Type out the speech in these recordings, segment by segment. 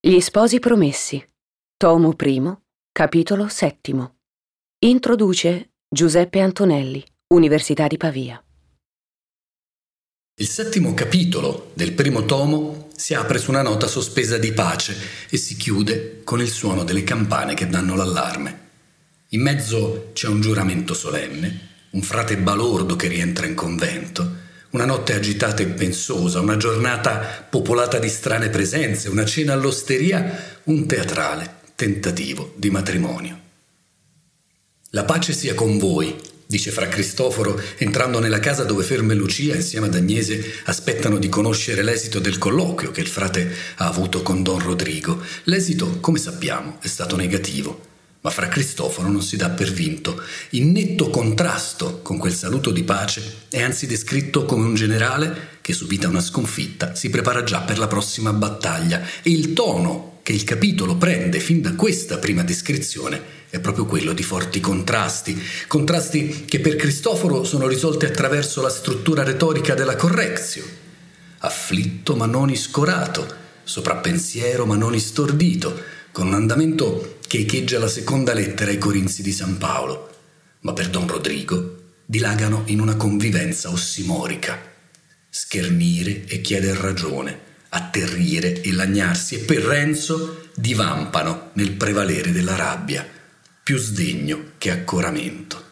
Gli sposi promessi. Tomo I, capitolo settimo. Introduce Giuseppe Antonelli, Università di Pavia. Il settimo capitolo del primo tomo si apre su una nota sospesa di pace e si chiude con il suono delle campane che danno l'allarme. In mezzo c'è un giuramento solenne, un frate balordo che rientra in convento, una notte agitata e pensosa, una giornata popolata di strane presenze, una cena all'osteria, un teatrale tentativo di matrimonio. La pace sia con voi, dice fra Cristoforo, entrando nella casa dove Fermo e Lucia, insieme ad Agnese, aspettano di conoscere l'esito del colloquio che il frate ha avuto con Don Rodrigo. L'esito, come sappiamo, è stato negativo ma fra Cristoforo non si dà per vinto. In netto contrasto con quel saluto di pace è anzi descritto come un generale che, subita una sconfitta, si prepara già per la prossima battaglia e il tono che il capitolo prende fin da questa prima descrizione è proprio quello di forti contrasti, contrasti che per Cristoforo sono risolti attraverso la struttura retorica della correzio. Afflitto ma non iscorato, soprappensiero ma non istordito, con un andamento che echeggia la seconda lettera ai Corinzi di San Paolo, ma per Don Rodrigo dilagano in una convivenza ossimorica. Schernire e chieder ragione, atterrire e lagnarsi e per Renzo divampano nel prevalere della rabbia, più sdegno che accoramento.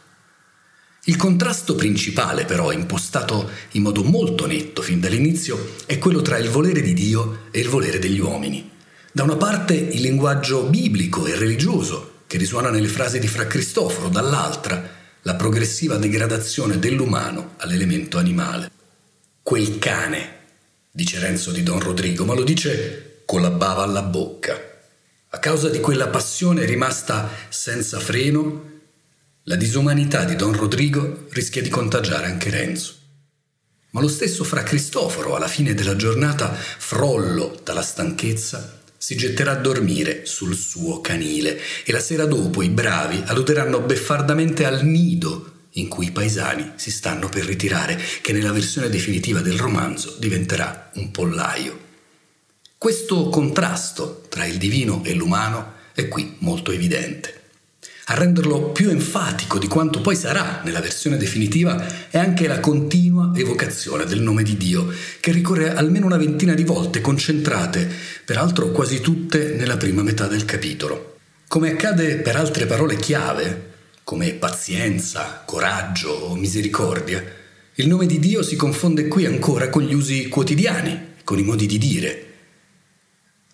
Il contrasto principale, però, impostato in modo molto netto fin dall'inizio, è quello tra il volere di Dio e il volere degli uomini. Da una parte il linguaggio biblico e religioso, che risuona nelle frasi di Fra Cristoforo, dall'altra la progressiva degradazione dell'umano all'elemento animale. Quel cane, dice Renzo di Don Rodrigo, ma lo dice con la bava alla bocca. A causa di quella passione rimasta senza freno, la disumanità di Don Rodrigo rischia di contagiare anche Renzo. Ma lo stesso Fra Cristoforo, alla fine della giornata, frollo dalla stanchezza, si getterà a dormire sul suo canile e la sera dopo i bravi alluderanno beffardamente al nido in cui i paesani si stanno per ritirare, che nella versione definitiva del romanzo diventerà un pollaio. Questo contrasto tra il divino e l'umano è qui molto evidente. A renderlo più enfatico di quanto poi sarà nella versione definitiva è anche la continua evocazione del nome di Dio, che ricorre almeno una ventina di volte, concentrate, peraltro quasi tutte nella prima metà del capitolo. Come accade per altre parole chiave, come pazienza, coraggio o misericordia, il nome di Dio si confonde qui ancora con gli usi quotidiani, con i modi di dire,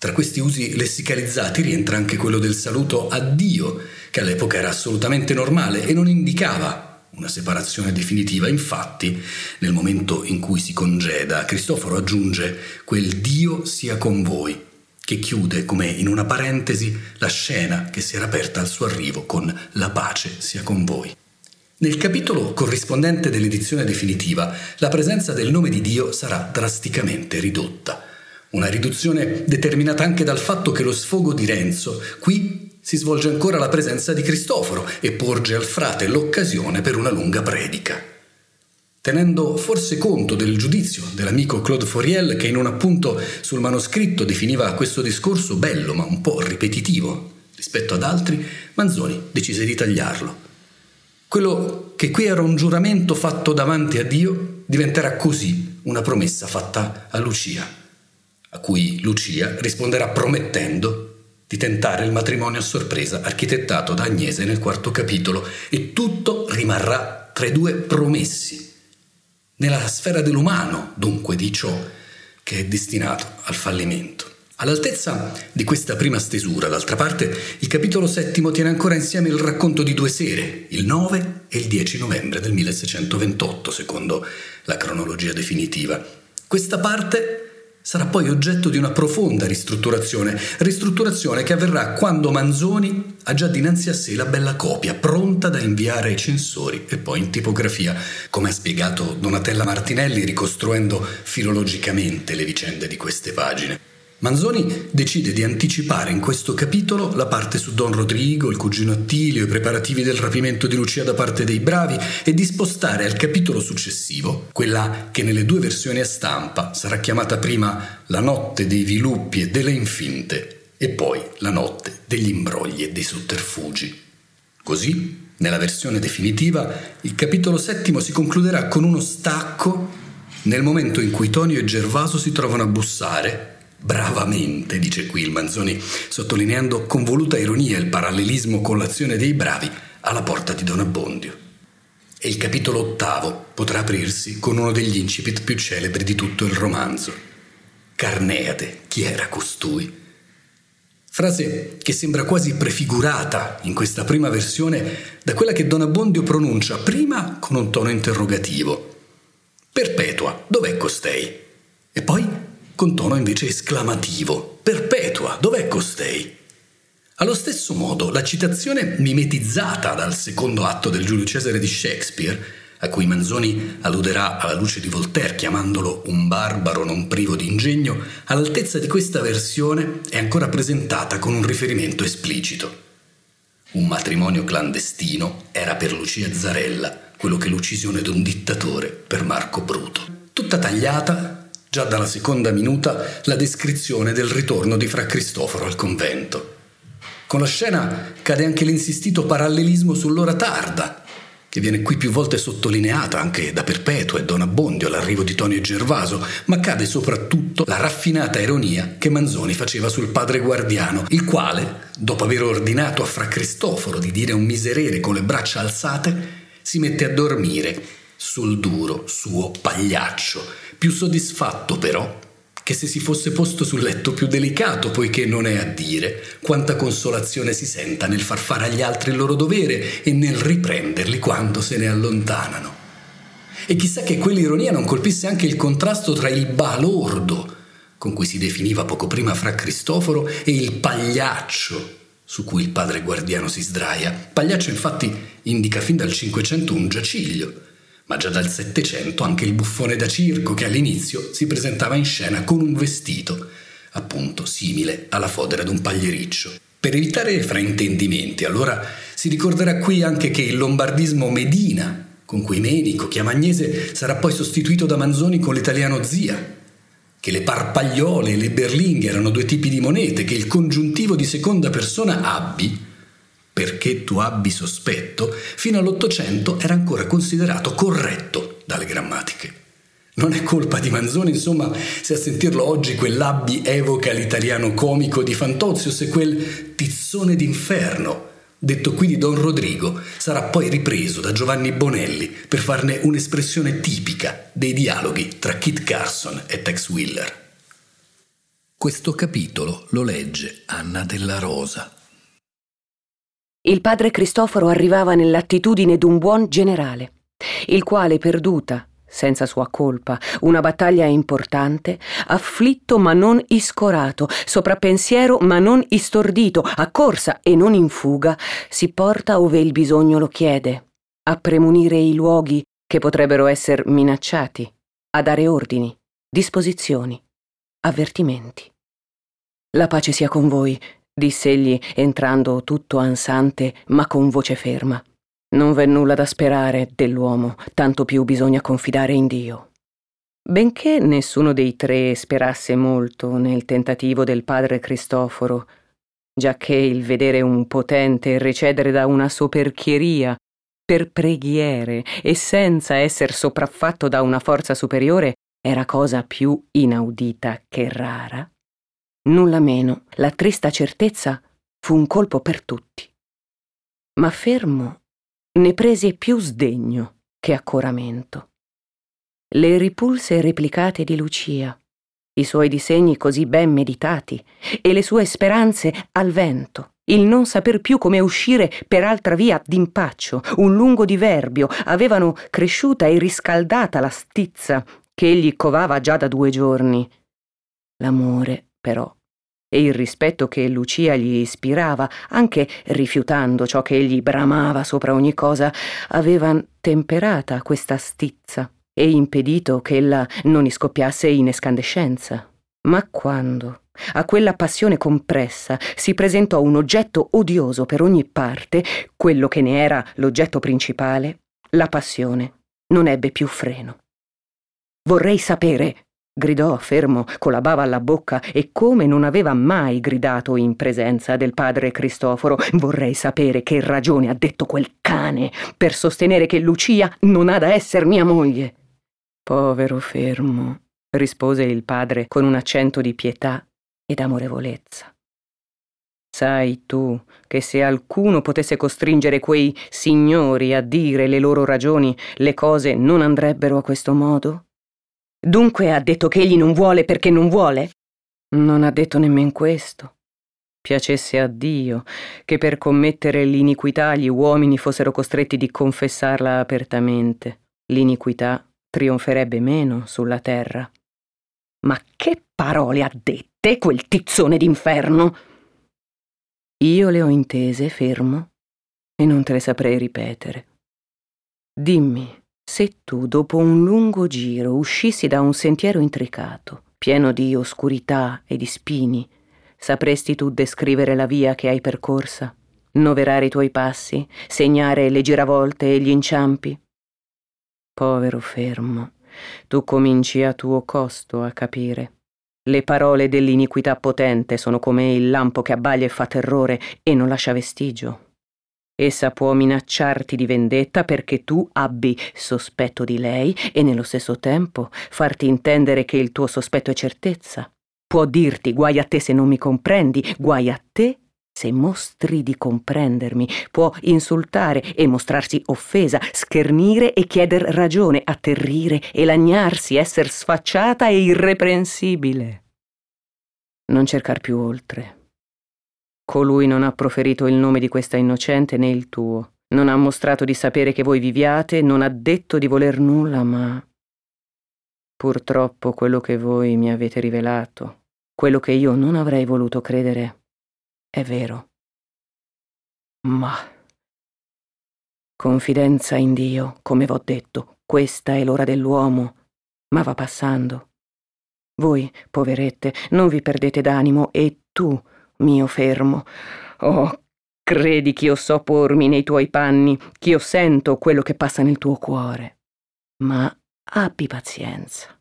tra questi usi lessicalizzati rientra anche quello del saluto a Dio, che all'epoca era assolutamente normale e non indicava una separazione definitiva. Infatti, nel momento in cui si congeda, Cristoforo aggiunge quel Dio sia con voi, che chiude come in una parentesi la scena che si era aperta al suo arrivo con la pace sia con voi. Nel capitolo corrispondente dell'edizione definitiva, la presenza del nome di Dio sarà drasticamente ridotta. Una riduzione determinata anche dal fatto che lo sfogo di Renzo qui si svolge ancora la presenza di Cristoforo e porge al frate l'occasione per una lunga predica. Tenendo forse conto del giudizio dell'amico Claude Fauriel che in un appunto sul manoscritto definiva questo discorso bello ma un po' ripetitivo rispetto ad altri, Manzoni decise di tagliarlo. Quello che qui era un giuramento fatto davanti a Dio diventerà così una promessa fatta a Lucia a cui Lucia risponderà promettendo di tentare il matrimonio a sorpresa architettato da Agnese nel quarto capitolo e tutto rimarrà tra i due promessi, nella sfera dell'umano, dunque di ciò che è destinato al fallimento. All'altezza di questa prima stesura, d'altra parte, il capitolo settimo tiene ancora insieme il racconto di due sere, il 9 e il 10 novembre del 1628, secondo la cronologia definitiva. Questa parte sarà poi oggetto di una profonda ristrutturazione, ristrutturazione che avverrà quando Manzoni ha già dinanzi a sé la bella copia, pronta da inviare ai censori e poi in tipografia, come ha spiegato Donatella Martinelli ricostruendo filologicamente le vicende di queste pagine. Manzoni decide di anticipare in questo capitolo la parte su Don Rodrigo, il cugino Attilio, i preparativi del rapimento di Lucia da parte dei bravi e di spostare al capitolo successivo, quella che nelle due versioni a stampa sarà chiamata prima La notte dei viluppi e delle infinte, e poi la notte degli imbrogli e dei sotterfugi. Così, nella versione definitiva, il capitolo settimo si concluderà con uno stacco nel momento in cui Tonio e Gervaso si trovano a bussare bravamente, dice qui il Manzoni, sottolineando con voluta ironia il parallelismo con l'azione dei bravi alla porta di Don Abbondio. E il capitolo ottavo potrà aprirsi con uno degli incipit più celebri di tutto il romanzo. Carneade, chi era costui? Frase che sembra quasi prefigurata in questa prima versione da quella che Don Abbondio pronuncia prima con un tono interrogativo. Perpetua, dov'è costei? E poi con tono invece esclamativo. Perpetua, dov'è costei? Allo stesso modo, la citazione mimetizzata dal secondo atto del Giulio Cesare di Shakespeare, a cui Manzoni alluderà alla luce di Voltaire chiamandolo un barbaro non privo di ingegno, all'altezza di questa versione è ancora presentata con un riferimento esplicito. Un matrimonio clandestino era per Lucia Zarella quello che l'uccisione d'un dittatore per Marco Bruto. Tutta tagliata già dalla seconda minuta la descrizione del ritorno di Fra Cristoforo al convento. Con la scena cade anche l'insistito parallelismo sull'ora tarda, che viene qui più volte sottolineata anche da Perpetua e Don Abbondio all'arrivo di Tonio Gervaso, ma cade soprattutto la raffinata ironia che Manzoni faceva sul padre guardiano, il quale, dopo aver ordinato a Fra Cristoforo di dire un miserere con le braccia alzate, si mette a dormire sul duro suo pagliaccio, più soddisfatto però che se si fosse posto sul letto più delicato, poiché non è a dire quanta consolazione si senta nel far fare agli altri il loro dovere e nel riprenderli quando se ne allontanano. E chissà che quell'ironia non colpisse anche il contrasto tra il balordo, con cui si definiva poco prima fra Cristoforo, e il pagliaccio, su cui il padre guardiano si sdraia. Pagliaccio infatti indica fin dal Cinquecento un giaciglio, ma già dal Settecento anche il buffone da circo che all'inizio si presentava in scena con un vestito, appunto simile alla fodera d'un pagliericcio. Per evitare fraintendimenti, allora si ricorderà qui anche che il lombardismo Medina, con cui Menico, Chiamagnese, sarà poi sostituito da Manzoni con l'italiano zia, che le parpagliole e le berlinghe erano due tipi di monete, che il congiuntivo di seconda persona abbi perché tu abbi sospetto, fino all'Ottocento era ancora considerato corretto dalle grammatiche. Non è colpa di Manzoni, insomma, se a sentirlo oggi quell'abbi evoca l'italiano comico di Fantozio, se quel tizzone d'inferno, detto qui di Don Rodrigo, sarà poi ripreso da Giovanni Bonelli per farne un'espressione tipica dei dialoghi tra Kit Carson e Tex Wheeler. Questo capitolo lo legge Anna della Rosa. Il padre Cristoforo arrivava nell'attitudine d'un buon generale, il quale perduta, senza sua colpa, una battaglia importante, afflitto ma non iscorato, soprappensiero ma non istordito, a corsa e non in fuga, si porta ove il bisogno lo chiede, a premunire i luoghi che potrebbero essere minacciati, a dare ordini, disposizioni, avvertimenti. La pace sia con voi, diss'egli entrando tutto ansante ma con voce ferma. Non v'è nulla da sperare dell'uomo, tanto più bisogna confidare in Dio. Benché nessuno dei tre sperasse molto nel tentativo del padre Cristoforo, giacché il vedere un potente recedere da una soperchieria per preghiere e senza esser sopraffatto da una forza superiore era cosa più inaudita che rara, Nulla meno, la trista certezza fu un colpo per tutti. Ma fermo ne prese più sdegno che accoramento. Le ripulse replicate di Lucia, i suoi disegni così ben meditati e le sue speranze al vento, il non saper più come uscire per altra via d'impaccio, un lungo diverbio, avevano cresciuta e riscaldata la stizza che egli covava già da due giorni. L'amore però, e il rispetto che Lucia gli ispirava, anche rifiutando ciò che egli bramava sopra ogni cosa, avevan temperata questa stizza e impedito che ella non iscoppiasse in escandescenza. Ma quando, a quella passione compressa, si presentò un oggetto odioso per ogni parte, quello che ne era l'oggetto principale, la passione non ebbe più freno. Vorrei sapere, Gridò fermo, con la bava alla bocca e come non aveva mai gridato in presenza del padre Cristoforo. Vorrei sapere che ragione ha detto quel cane per sostenere che Lucia non ha da essere mia moglie. Povero fermo, rispose il padre con un accento di pietà ed amorevolezza. Sai tu che se alcuno potesse costringere quei signori a dire le loro ragioni, le cose non andrebbero a questo modo? Dunque ha detto che egli non vuole perché non vuole? Non ha detto nemmeno questo. Piacesse a Dio che per commettere l'iniquità gli uomini fossero costretti di confessarla apertamente. L'iniquità trionferebbe meno sulla terra. Ma che parole ha dette quel tizzone d'inferno? Io le ho intese, fermo, e non te le saprei ripetere. Dimmi, se tu, dopo un lungo giro, uscissi da un sentiero intricato, pieno di oscurità e di spini, sapresti tu descrivere la via che hai percorsa, noverare i tuoi passi, segnare le giravolte e gli inciampi? Povero fermo, tu cominci a tuo costo a capire. Le parole dell'iniquità potente sono come il lampo che abbaglia e fa terrore e non lascia vestigio. Essa può minacciarti di vendetta perché tu abbi sospetto di lei e nello stesso tempo farti intendere che il tuo sospetto è certezza. Può dirti guai a te se non mi comprendi, guai a te se mostri di comprendermi. Può insultare e mostrarsi offesa, schernire e chieder ragione, atterrire e lagnarsi, essere sfacciata e irreprensibile. Non cercar più oltre. Colui non ha proferito il nome di questa innocente né il tuo. Non ha mostrato di sapere che voi viviate, non ha detto di voler nulla, ma purtroppo quello che voi mi avete rivelato, quello che io non avrei voluto credere, è vero. Ma confidenza in Dio, come v'ho detto, questa è l'ora dell'uomo, ma va passando. Voi, poverette, non vi perdete d'animo e tu, mio fermo. Oh, credi ch'io so pormi nei tuoi panni, ch'io sento quello che passa nel tuo cuore. Ma abbi pazienza.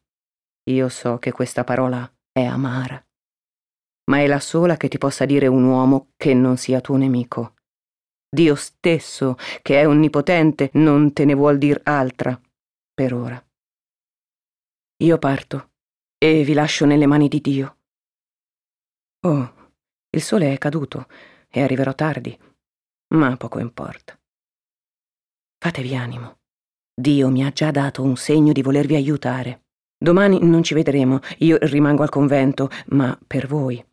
Io so che questa parola è amara, ma è la sola che ti possa dire un uomo che non sia tuo nemico. Dio stesso, che è onnipotente, non te ne vuol dir altra, per ora. Io parto e vi lascio nelle mani di Dio. Oh, il sole è caduto e arriverò tardi, ma poco importa. Fatevi animo. Dio mi ha già dato un segno di volervi aiutare. Domani non ci vedremo, io rimango al convento, ma per voi.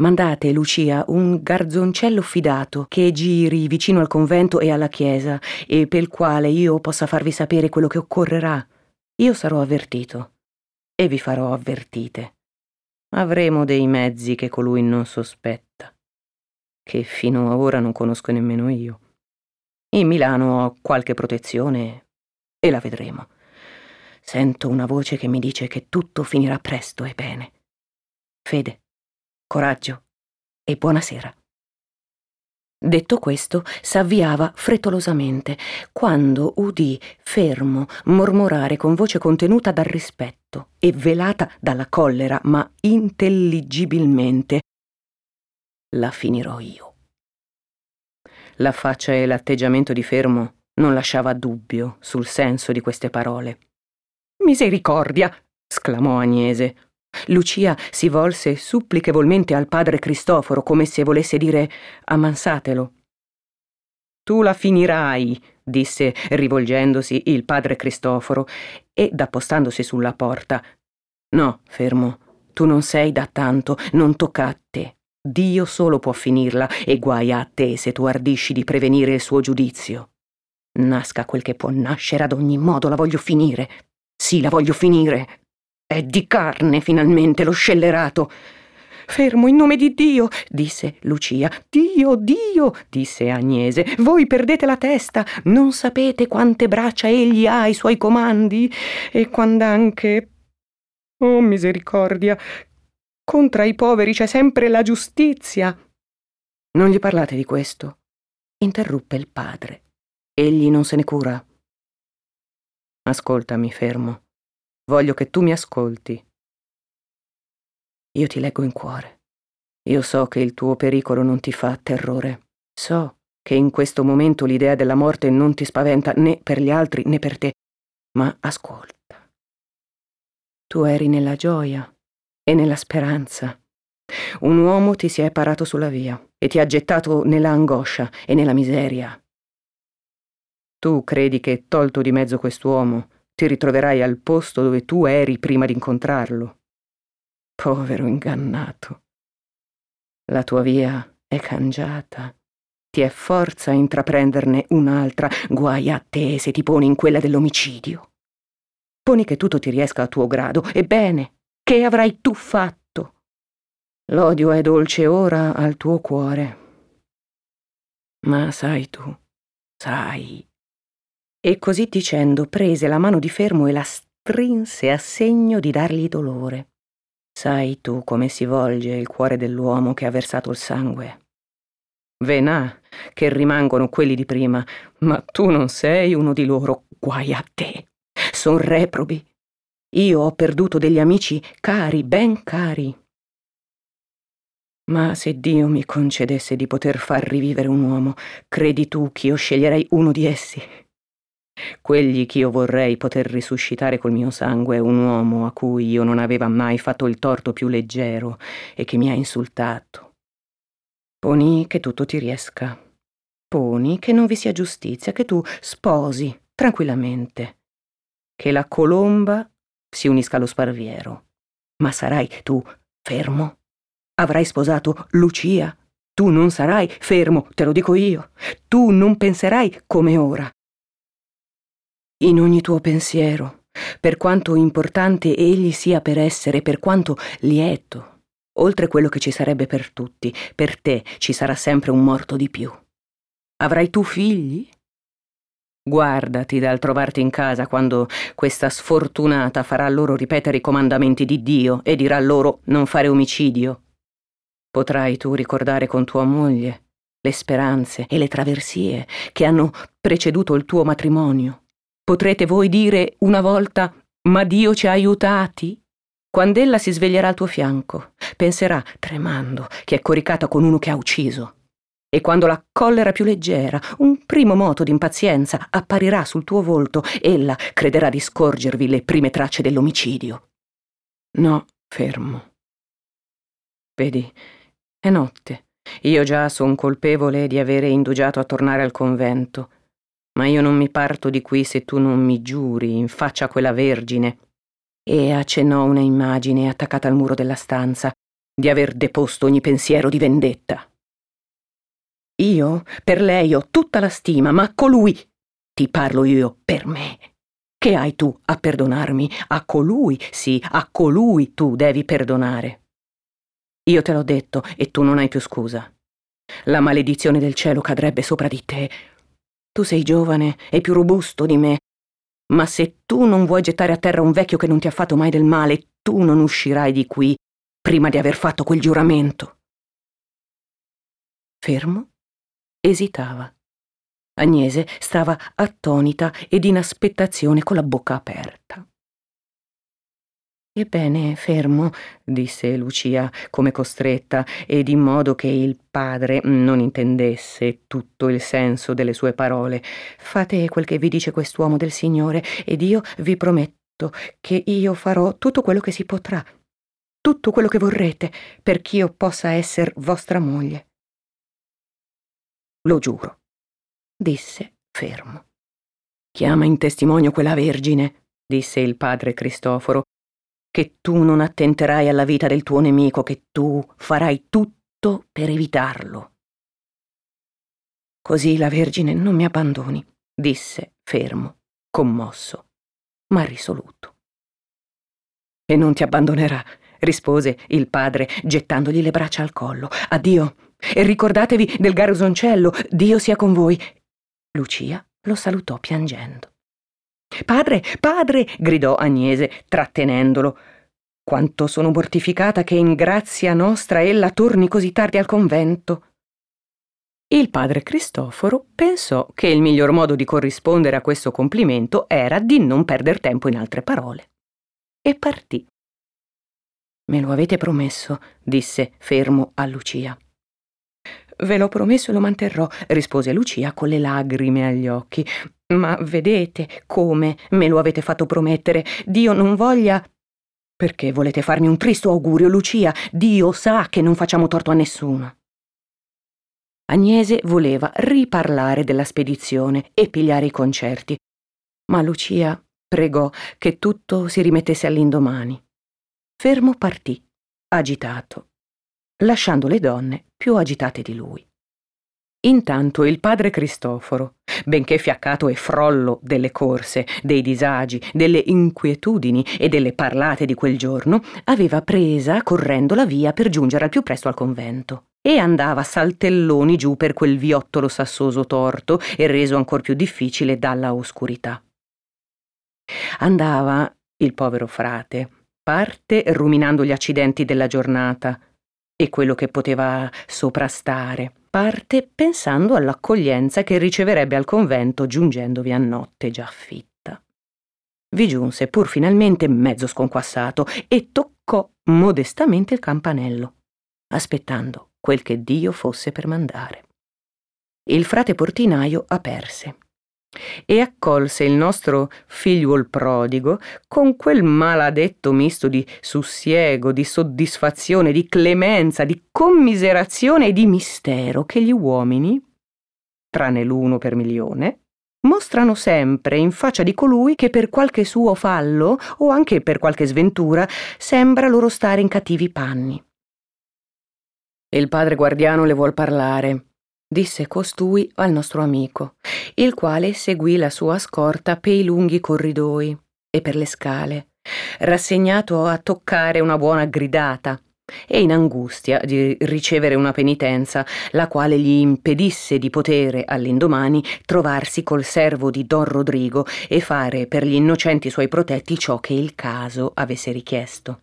Mandate, Lucia, un garzoncello fidato che giri vicino al convento e alla chiesa e per il quale io possa farvi sapere quello che occorrerà. Io sarò avvertito e vi farò avvertite avremo dei mezzi che colui non sospetta, che fino a ora non conosco nemmeno io. In Milano ho qualche protezione e la vedremo. Sento una voce che mi dice che tutto finirà presto e bene. Fede, coraggio e buonasera. Detto questo, s'avviava frettolosamente, quando udì, fermo, mormorare con voce contenuta dal rispetto e velata dalla collera, ma intelligibilmente La finirò io. La faccia e l'atteggiamento di fermo non lasciava dubbio sul senso di queste parole. Misericordia! sclamò Agnese. Lucia si volse supplichevolmente al padre Cristoforo come se volesse dire ammansatelo. Tu la finirai, disse rivolgendosi il padre Cristoforo ed appostandosi sulla porta. No, fermo, tu non sei da tanto, non tocca a te. Dio solo può finirla e guai a te se tu ardisci di prevenire il suo giudizio. Nasca quel che può nascere, ad ogni modo la voglio finire. Sì, la voglio finire. È di carne finalmente lo scellerato. Fermo in nome di Dio, disse Lucia. Dio, Dio, disse Agnese. Voi perdete la testa. Non sapete quante braccia egli ha ai suoi comandi e quand'anche. Oh misericordia. Contra i poveri c'è sempre la giustizia. Non gli parlate di questo, interruppe il padre. Egli non se ne cura. Ascoltami, fermo. Voglio che tu mi ascolti io ti leggo in cuore. Io so che il tuo pericolo non ti fa terrore. So che in questo momento l'idea della morte non ti spaventa né per gli altri né per te. Ma ascolta. Tu eri nella gioia e nella speranza. Un uomo ti si è parato sulla via e ti ha gettato nella angoscia e nella miseria. Tu credi che, tolto di mezzo quest'uomo, ti ritroverai al posto dove tu eri prima di incontrarlo. Povero ingannato. La tua via è cangiata. Ti è forza intraprenderne un'altra, guai a te se ti poni in quella dell'omicidio. Poni che tutto ti riesca a tuo grado, ebbene, che avrai tu fatto? L'odio è dolce ora al tuo cuore. Ma sai tu, sai. E così dicendo prese la mano di Fermo e la strinse a segno di dargli dolore. Sai tu come si volge il cuore dell'uomo che ha versato il sangue. Venà, che rimangono quelli di prima, ma tu non sei uno di loro, guai a te son reprobi. Io ho perduto degli amici cari, ben cari. Ma se Dio mi concedesse di poter far rivivere un uomo, credi tu che io sceglierei uno di essi? Quegli che io vorrei poter risuscitare col mio sangue un uomo a cui io non aveva mai fatto il torto più leggero e che mi ha insultato. Poni che tutto ti riesca. Poni che non vi sia giustizia, che tu sposi tranquillamente che la colomba si unisca allo sparviero. Ma sarai tu fermo? Avrai sposato Lucia? Tu non sarai fermo, te lo dico io. Tu non penserai come ora. In ogni tuo pensiero, per quanto importante egli sia per essere, per quanto lieto, oltre quello che ci sarebbe per tutti, per te ci sarà sempre un morto di più. Avrai tu figli? Guardati dal trovarti in casa quando questa sfortunata farà loro ripetere i comandamenti di Dio e dirà loro non fare omicidio. Potrai tu ricordare con tua moglie le speranze e le traversie che hanno preceduto il tuo matrimonio. Potrete voi dire una volta ma Dio ci ha aiutati? Quando ella si sveglierà al tuo fianco, penserà, tremando, che è coricata con uno che ha ucciso e quando la collera più leggera, un primo moto d'impazienza apparirà sul tuo volto, ella crederà di scorgervi le prime tracce dell'omicidio. No, fermo. Vedi, è notte. Io già son colpevole di avere indugiato a tornare al convento, ma io non mi parto di qui se tu non mi giuri in faccia a quella vergine. E accennò una immagine attaccata al muro della stanza di aver deposto ogni pensiero di vendetta. Io per lei ho tutta la stima, ma colui ti parlo io per me. Che hai tu a perdonarmi? A colui, sì, a colui tu devi perdonare. Io te l'ho detto e tu non hai più scusa. La maledizione del cielo cadrebbe sopra di te. Tu sei giovane e più robusto di me, ma se tu non vuoi gettare a terra un vecchio che non ti ha fatto mai del male, tu non uscirai di qui prima di aver fatto quel giuramento. Fermo esitava. Agnese stava attonita ed in aspettazione con la bocca aperta. Ebbene, fermo, disse Lucia come costretta ed in modo che il padre non intendesse tutto il senso delle sue parole. Fate quel che vi dice quest'uomo del Signore ed io vi prometto che io farò tutto quello che si potrà, tutto quello che vorrete, perch'io possa essere vostra moglie. Lo giuro, disse fermo. Chiama in testimonio quella vergine, disse il padre Cristoforo, che tu non attenterai alla vita del tuo nemico, che tu farai tutto per evitarlo. Così la Vergine non mi abbandoni, disse fermo, commosso, ma risoluto. E non ti abbandonerà, rispose il padre, gettandogli le braccia al collo. Addio, e ricordatevi del garosoncello, Dio sia con voi. Lucia lo salutò piangendo. Padre, padre, gridò Agnese, trattenendolo. Quanto sono mortificata che in grazia nostra ella torni così tardi al convento. Il padre Cristoforo pensò che il miglior modo di corrispondere a questo complimento era di non perder tempo in altre parole. E partì. Me lo avete promesso, disse fermo a Lucia. Ve l'ho promesso e lo manterrò, rispose Lucia con le lagrime agli occhi. Ma vedete come me lo avete fatto promettere. Dio non voglia. Perché volete farmi un tristo augurio, Lucia? Dio sa che non facciamo torto a nessuno. Agnese voleva riparlare della spedizione e pigliare i concerti, ma Lucia pregò che tutto si rimettesse all'indomani. Fermo partì, agitato, lasciando le donne più agitate di lui. Intanto il padre Cristoforo, benché fiaccato e frollo delle corse, dei disagi, delle inquietudini e delle parlate di quel giorno, aveva presa correndo la via per giungere al più presto al convento e andava saltelloni giù per quel viottolo sassoso torto e reso ancor più difficile dalla oscurità. Andava, il povero frate, parte ruminando gli accidenti della giornata e quello che poteva soprastare, parte pensando all'accoglienza che riceverebbe al convento giungendovi a notte già fitta. Vi giunse pur finalmente mezzo sconquassato e toccò modestamente il campanello, aspettando quel che Dio fosse per mandare. Il frate portinaio aperse e accolse il nostro figliuol prodigo con quel maladetto misto di sussiego, di soddisfazione, di clemenza, di commiserazione e di mistero che gli uomini, tranne l'uno per milione, mostrano sempre in faccia di colui che per qualche suo fallo o anche per qualche sventura sembra loro stare in cattivi panni. Il padre guardiano le vuol parlare, disse costui al nostro amico, il quale seguì la sua scorta per i lunghi corridoi e per le scale, rassegnato a toccare una buona gridata e in angustia di ricevere una penitenza, la quale gli impedisse di potere all'indomani trovarsi col servo di Don Rodrigo e fare per gli innocenti suoi protetti ciò che il caso avesse richiesto.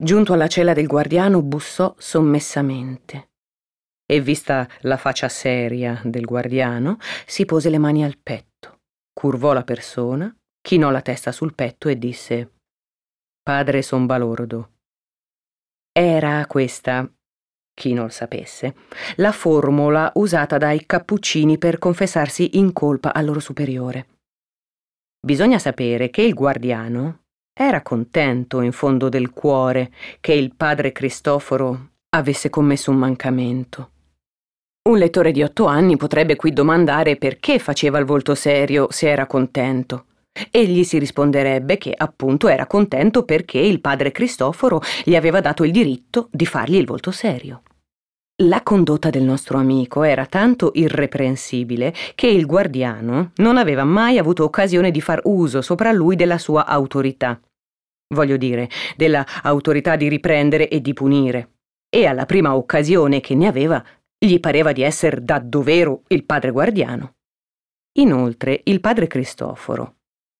Giunto alla cella del guardiano bussò sommessamente e vista la faccia seria del guardiano, si pose le mani al petto, curvò la persona, chinò la testa sul petto e disse Padre son balordo. Era questa, chi non sapesse, la formula usata dai cappuccini per confessarsi in colpa al loro superiore. Bisogna sapere che il guardiano era contento in fondo del cuore che il padre Cristoforo avesse commesso un mancamento. Un lettore di otto anni potrebbe qui domandare perché faceva il volto serio se era contento. Egli si risponderebbe che appunto era contento perché il padre Cristoforo gli aveva dato il diritto di fargli il volto serio. La condotta del nostro amico era tanto irreprensibile che il guardiano non aveva mai avuto occasione di far uso sopra lui della sua autorità. Voglio dire, della autorità di riprendere e di punire. E alla prima occasione che ne aveva gli pareva di essere da dovero il padre guardiano. Inoltre il padre Cristoforo,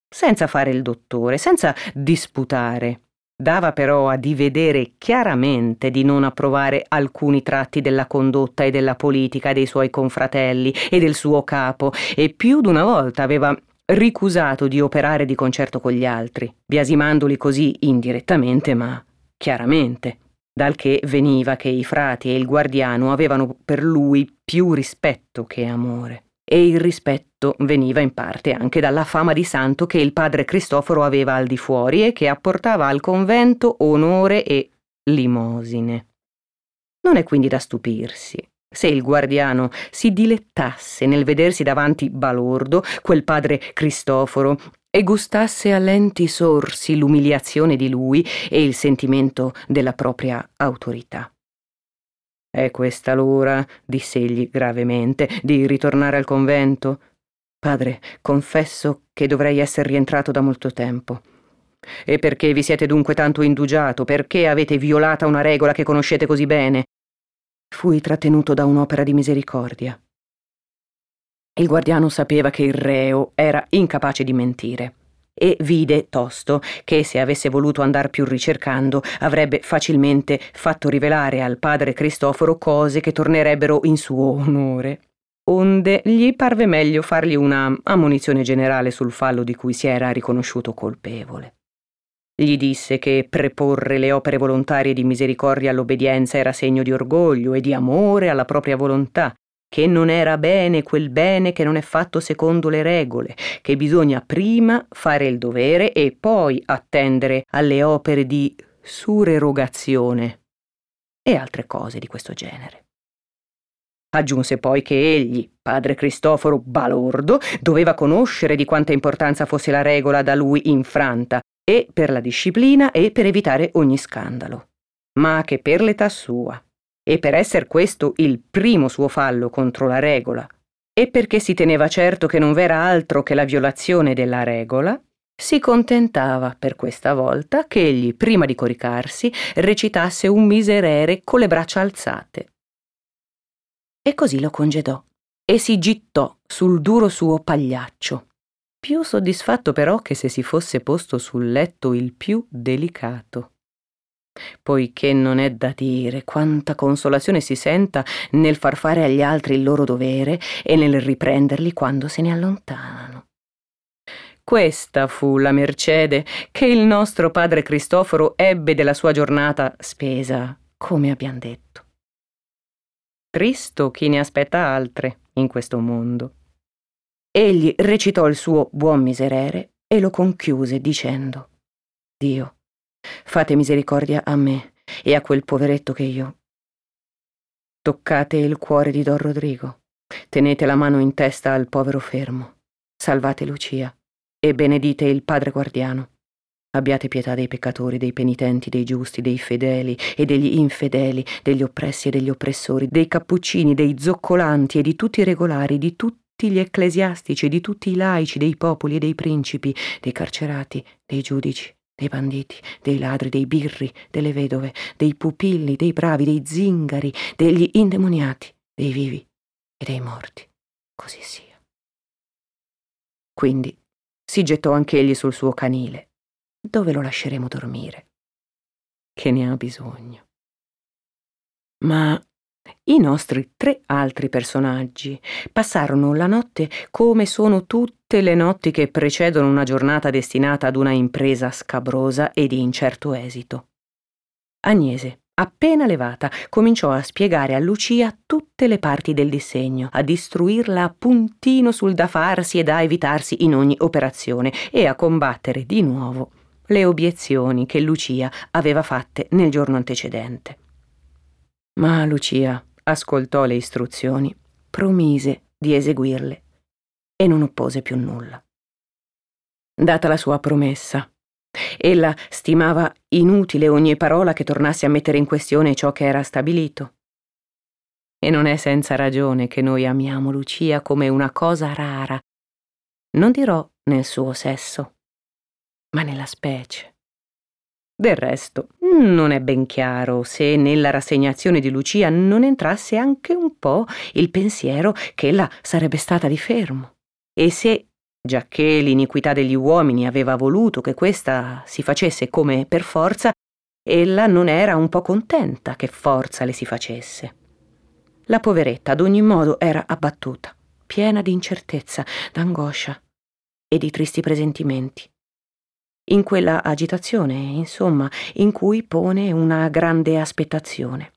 senza fare il dottore, senza disputare, dava però a divedere chiaramente di non approvare alcuni tratti della condotta e della politica dei suoi confratelli e del suo capo e più d'una volta aveva ricusato di operare di concerto con gli altri, biasimandoli così indirettamente ma chiaramente dal che veniva che i frati e il guardiano avevano per lui più rispetto che amore. E il rispetto veniva in parte anche dalla fama di santo che il padre Cristoforo aveva al di fuori e che apportava al convento onore e limosine. Non è quindi da stupirsi se il guardiano si dilettasse nel vedersi davanti balordo quel padre Cristoforo e gustasse a lenti sorsi l'umiliazione di lui e il sentimento della propria autorità. È questa l'ora, diss'egli gravemente, di ritornare al convento? Padre, confesso che dovrei essere rientrato da molto tempo. E perché vi siete dunque tanto indugiato? Perché avete violata una regola che conoscete così bene? Fui trattenuto da un'opera di misericordia. Il guardiano sapeva che il reo era incapace di mentire e vide tosto che se avesse voluto andar più ricercando avrebbe facilmente fatto rivelare al padre Cristoforo cose che tornerebbero in suo onore. Onde gli parve meglio fargli una ammonizione generale sul fallo di cui si era riconosciuto colpevole. Gli disse che preporre le opere volontarie di misericordia all'obbedienza era segno di orgoglio e di amore alla propria volontà, che non era bene quel bene che non è fatto secondo le regole, che bisogna prima fare il dovere e poi attendere alle opere di surerogazione e altre cose di questo genere. Aggiunse poi che egli, padre Cristoforo Balordo, doveva conoscere di quanta importanza fosse la regola da lui infranta, e per la disciplina e per evitare ogni scandalo, ma che per l'età sua e per essere questo il primo suo fallo contro la regola, e perché si teneva certo che non v'era altro che la violazione della regola, si contentava per questa volta che egli, prima di coricarsi, recitasse un miserere con le braccia alzate. E così lo congedò e si gittò sul duro suo pagliaccio, più soddisfatto però che se si fosse posto sul letto il più delicato poiché non è da dire quanta consolazione si senta nel far fare agli altri il loro dovere e nel riprenderli quando se ne allontanano. Questa fu la mercede che il nostro padre Cristoforo ebbe della sua giornata spesa, come abbiamo detto. Tristo chi ne aspetta altre in questo mondo. Egli recitò il suo buon miserere e lo conchiuse dicendo Dio, Fate misericordia a me e a quel poveretto che io. Toccate il cuore di Don Rodrigo. Tenete la mano in testa al povero fermo. Salvate Lucia e benedite il Padre Guardiano. Abbiate pietà dei peccatori, dei penitenti, dei giusti, dei fedeli e degli infedeli, degli oppressi e degli oppressori, dei cappuccini, dei zoccolanti e di tutti i regolari, di tutti gli ecclesiastici, di tutti i laici, dei popoli e dei principi, dei carcerati, dei giudici, dei banditi, dei ladri, dei birri, delle vedove, dei pupilli, dei bravi, dei zingari, degli indemoniati, dei vivi e dei morti. Così sia. Quindi si gettò anch'egli sul suo canile. Dove lo lasceremo dormire? Che ne ha bisogno. Ma i nostri tre altri personaggi passarono la notte come sono tutte le notti che precedono una giornata destinata ad una impresa scabrosa e di incerto esito. Agnese, appena levata, cominciò a spiegare a Lucia tutte le parti del disegno, a istruirla a puntino sul da farsi e da evitarsi in ogni operazione e a combattere di nuovo le obiezioni che Lucia aveva fatte nel giorno antecedente. Ma Lucia ascoltò le istruzioni, promise di eseguirle e non oppose più nulla. Data la sua promessa, ella stimava inutile ogni parola che tornasse a mettere in questione ciò che era stabilito. E non è senza ragione che noi amiamo Lucia come una cosa rara, non dirò nel suo sesso, ma nella specie. Del resto, non è ben chiaro se nella rassegnazione di Lucia non entrasse anche un po' il pensiero che ella sarebbe stata di fermo e se, giacché l'iniquità degli uomini aveva voluto che questa si facesse come per forza, ella non era un po' contenta che forza le si facesse. La poveretta ad ogni modo era abbattuta, piena di incertezza, d'angoscia e di tristi presentimenti in quella agitazione, insomma, in cui pone una grande aspettazione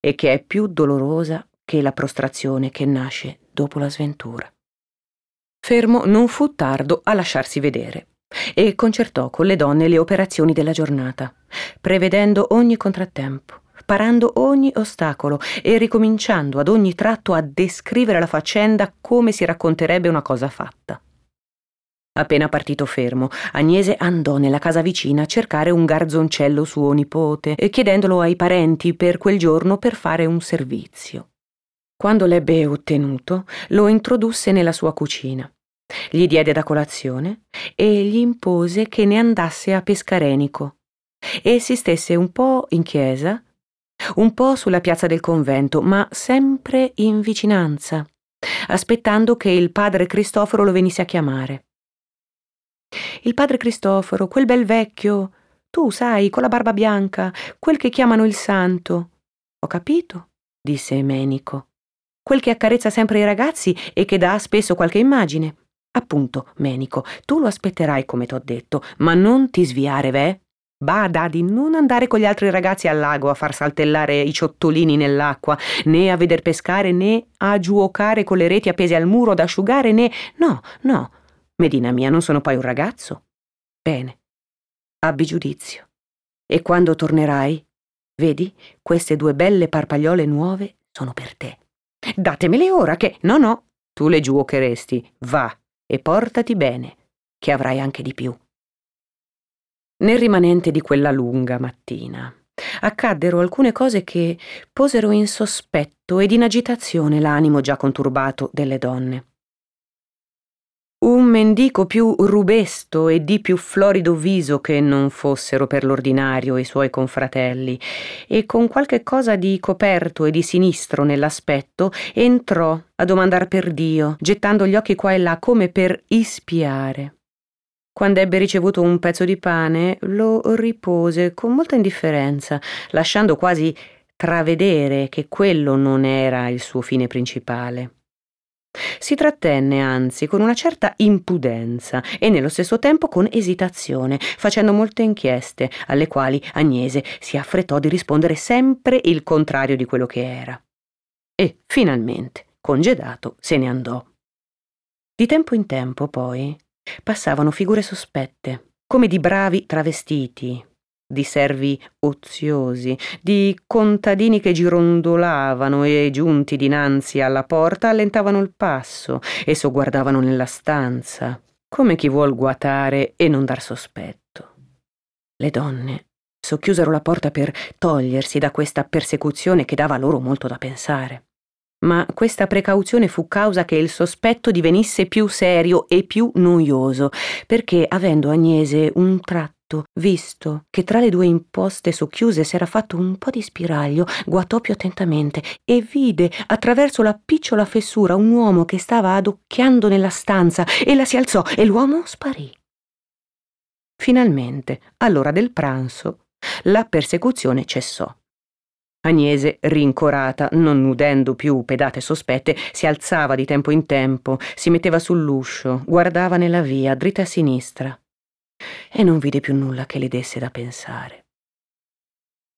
e che è più dolorosa che la prostrazione che nasce dopo la sventura. Fermo non fu tardo a lasciarsi vedere e concertò con le donne le operazioni della giornata, prevedendo ogni contrattempo, parando ogni ostacolo e ricominciando ad ogni tratto a descrivere la faccenda come si racconterebbe una cosa fatta. Appena partito fermo, Agnese andò nella casa vicina a cercare un garzoncello suo nipote, chiedendolo ai parenti per quel giorno per fare un servizio. Quando l'ebbe ottenuto, lo introdusse nella sua cucina. Gli diede da colazione e gli impose che ne andasse a Pescarenico e si stesse un po' in chiesa, un po' sulla piazza del convento, ma sempre in vicinanza, aspettando che il padre Cristoforo lo venisse a chiamare. Il padre Cristoforo, quel bel vecchio, tu sai, con la barba bianca, quel che chiamano il santo. Ho capito, disse Menico. Quel che accarezza sempre i ragazzi e che dà spesso qualche immagine. Appunto, Menico, tu lo aspetterai come t'ho detto, ma non ti sviare, ve? Bada di non andare con gli altri ragazzi al lago a far saltellare i ciottolini nell'acqua, né a veder pescare, né a giuocare con le reti appese al muro ad asciugare, né. No, no. Medina mia, non sono poi un ragazzo. Bene. Abbi giudizio. E quando tornerai, vedi, queste due belle parpagliole nuove sono per te. Datemele ora che. No, no, tu le giuocheresti. Va e portati bene, che avrai anche di più. Nel rimanente di quella lunga mattina accaddero alcune cose che posero in sospetto ed in agitazione l'animo già conturbato delle donne. Un mendico più rubesto e di più florido viso che non fossero per l'ordinario i suoi confratelli, e con qualche cosa di coperto e di sinistro nell'aspetto, entrò a domandar per Dio, gettando gli occhi qua e là come per ispiare. Quando ebbe ricevuto un pezzo di pane, lo ripose con molta indifferenza, lasciando quasi travedere che quello non era il suo fine principale. Si trattenne anzi con una certa impudenza e nello stesso tempo con esitazione, facendo molte inchieste, alle quali Agnese si affrettò di rispondere sempre il contrario di quello che era. E, finalmente, congedato, se ne andò. Di tempo in tempo, poi, passavano figure sospette, come di bravi travestiti, di servi oziosi, di contadini che girondolavano e giunti dinanzi alla porta allentavano il passo e sogguardavano nella stanza, come chi vuol guatare e non dar sospetto. Le donne socchiusero la porta per togliersi da questa persecuzione che dava loro molto da pensare. Ma questa precauzione fu causa che il sospetto divenisse più serio e più noioso, perché avendo Agnese un tratto visto che tra le due imposte socchiuse s'era fatto un po' di spiraglio, guatò più attentamente e vide attraverso la picciola fessura un uomo che stava adocchiando nella stanza. Ella si alzò e l'uomo sparì. Finalmente, all'ora del pranzo, la persecuzione cessò. Agnese, rincorata, non udendo più pedate sospette, si alzava di tempo in tempo, si metteva sull'uscio, guardava nella via, dritta a sinistra e non vide più nulla che le desse da pensare.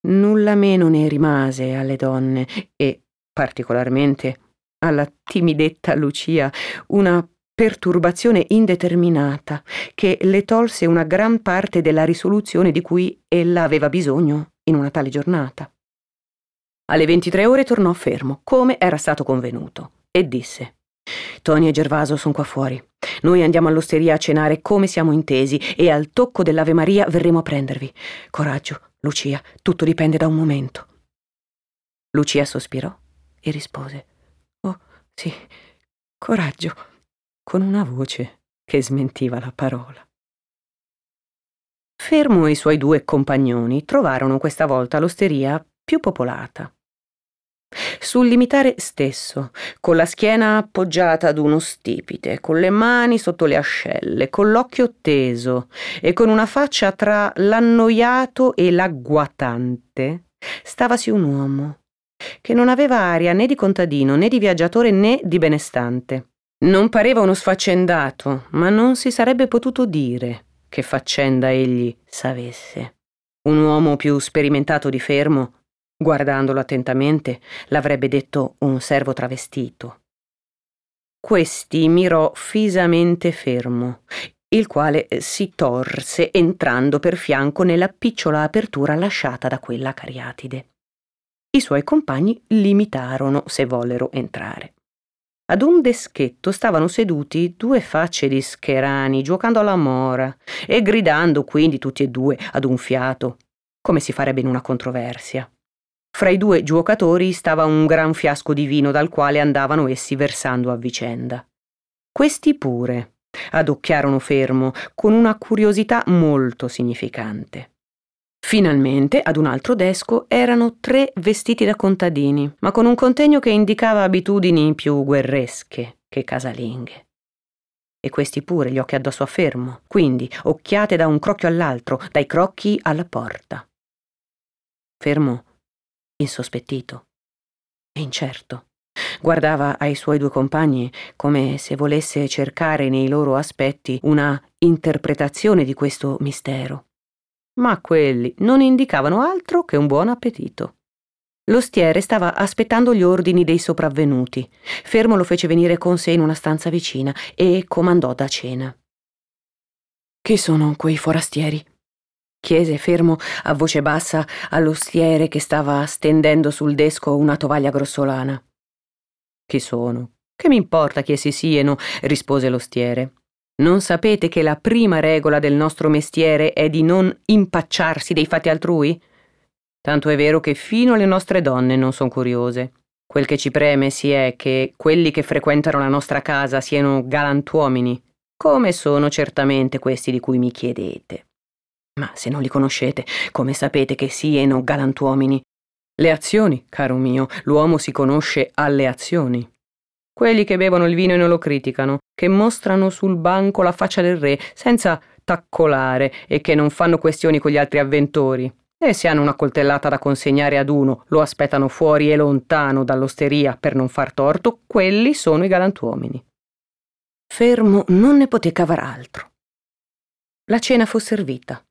Nulla meno ne rimase alle donne e, particolarmente, alla timidetta Lucia una perturbazione indeterminata che le tolse una gran parte della risoluzione di cui ella aveva bisogno in una tale giornata. Alle 23 ore tornò fermo, come era stato convenuto, e disse Tony e Gervaso sono qua fuori. Noi andiamo all'osteria a cenare come siamo intesi e al tocco dell'Ave Maria verremo a prendervi. Coraggio, Lucia, tutto dipende da un momento. Lucia sospirò e rispose: Oh, sì, coraggio, con una voce che smentiva la parola. Fermo e i suoi due compagnoni trovarono questa volta l'osteria più popolata sul limitare stesso, con la schiena appoggiata ad uno stipite, con le mani sotto le ascelle, con l'occhio teso e con una faccia tra l'annoiato e l'agguatante, stavasi un uomo che non aveva aria né di contadino né di viaggiatore né di benestante. Non pareva uno sfaccendato, ma non si sarebbe potuto dire che faccenda egli s'avesse. Un uomo più sperimentato di fermo Guardandolo attentamente, l'avrebbe detto un servo travestito. Questi mirò fisamente fermo, il quale si torse entrando per fianco nella picciola apertura lasciata da quella cariatide. I suoi compagni limitarono se vollero entrare. Ad un deschetto stavano seduti due facce di scherani giocando alla mora e gridando quindi tutti e due ad un fiato, come si farebbe in una controversia. Fra i due giocatori stava un gran fiasco di vino dal quale andavano essi versando a vicenda. Questi pure adocchiarono fermo con una curiosità molto significante. Finalmente, ad un altro desco, erano tre vestiti da contadini, ma con un contegno che indicava abitudini più guerresche che casalinghe. E questi pure gli occhi addosso a fermo, quindi occhiate da un crocchio all'altro, dai crocchi alla porta. Fermo insospettito e incerto. Guardava ai suoi due compagni come se volesse cercare nei loro aspetti una interpretazione di questo mistero. ma quelli non indicavano altro che un buon appetito. L'ostiere stava aspettando gli ordini dei sopravvenuti. Fermo lo fece venire con sé in una stanza vicina e comandò da cena. Chi sono quei forastieri? Chiese fermo a voce bassa all'ostiere che stava stendendo sul desco una tovaglia grossolana. Chi sono? Che mi importa chi essi siano? rispose l'ostiere. Non sapete che la prima regola del nostro mestiere è di non impacciarsi dei fatti altrui? Tanto è vero che fino le nostre donne non sono curiose. Quel che ci preme si è che quelli che frequentano la nostra casa siano galantuomini, come sono certamente questi di cui mi chiedete. Ma se non li conoscete, come sapete che siano galantuomini? Le azioni, caro mio, l'uomo si conosce alle azioni. Quelli che bevono il vino e non lo criticano, che mostrano sul banco la faccia del re senza taccolare e che non fanno questioni con gli altri avventori. E se hanno una coltellata da consegnare ad uno, lo aspettano fuori e lontano dall'osteria per non far torto, quelli sono i galantuomini. Fermo non ne poté cavar altro. La cena fu servita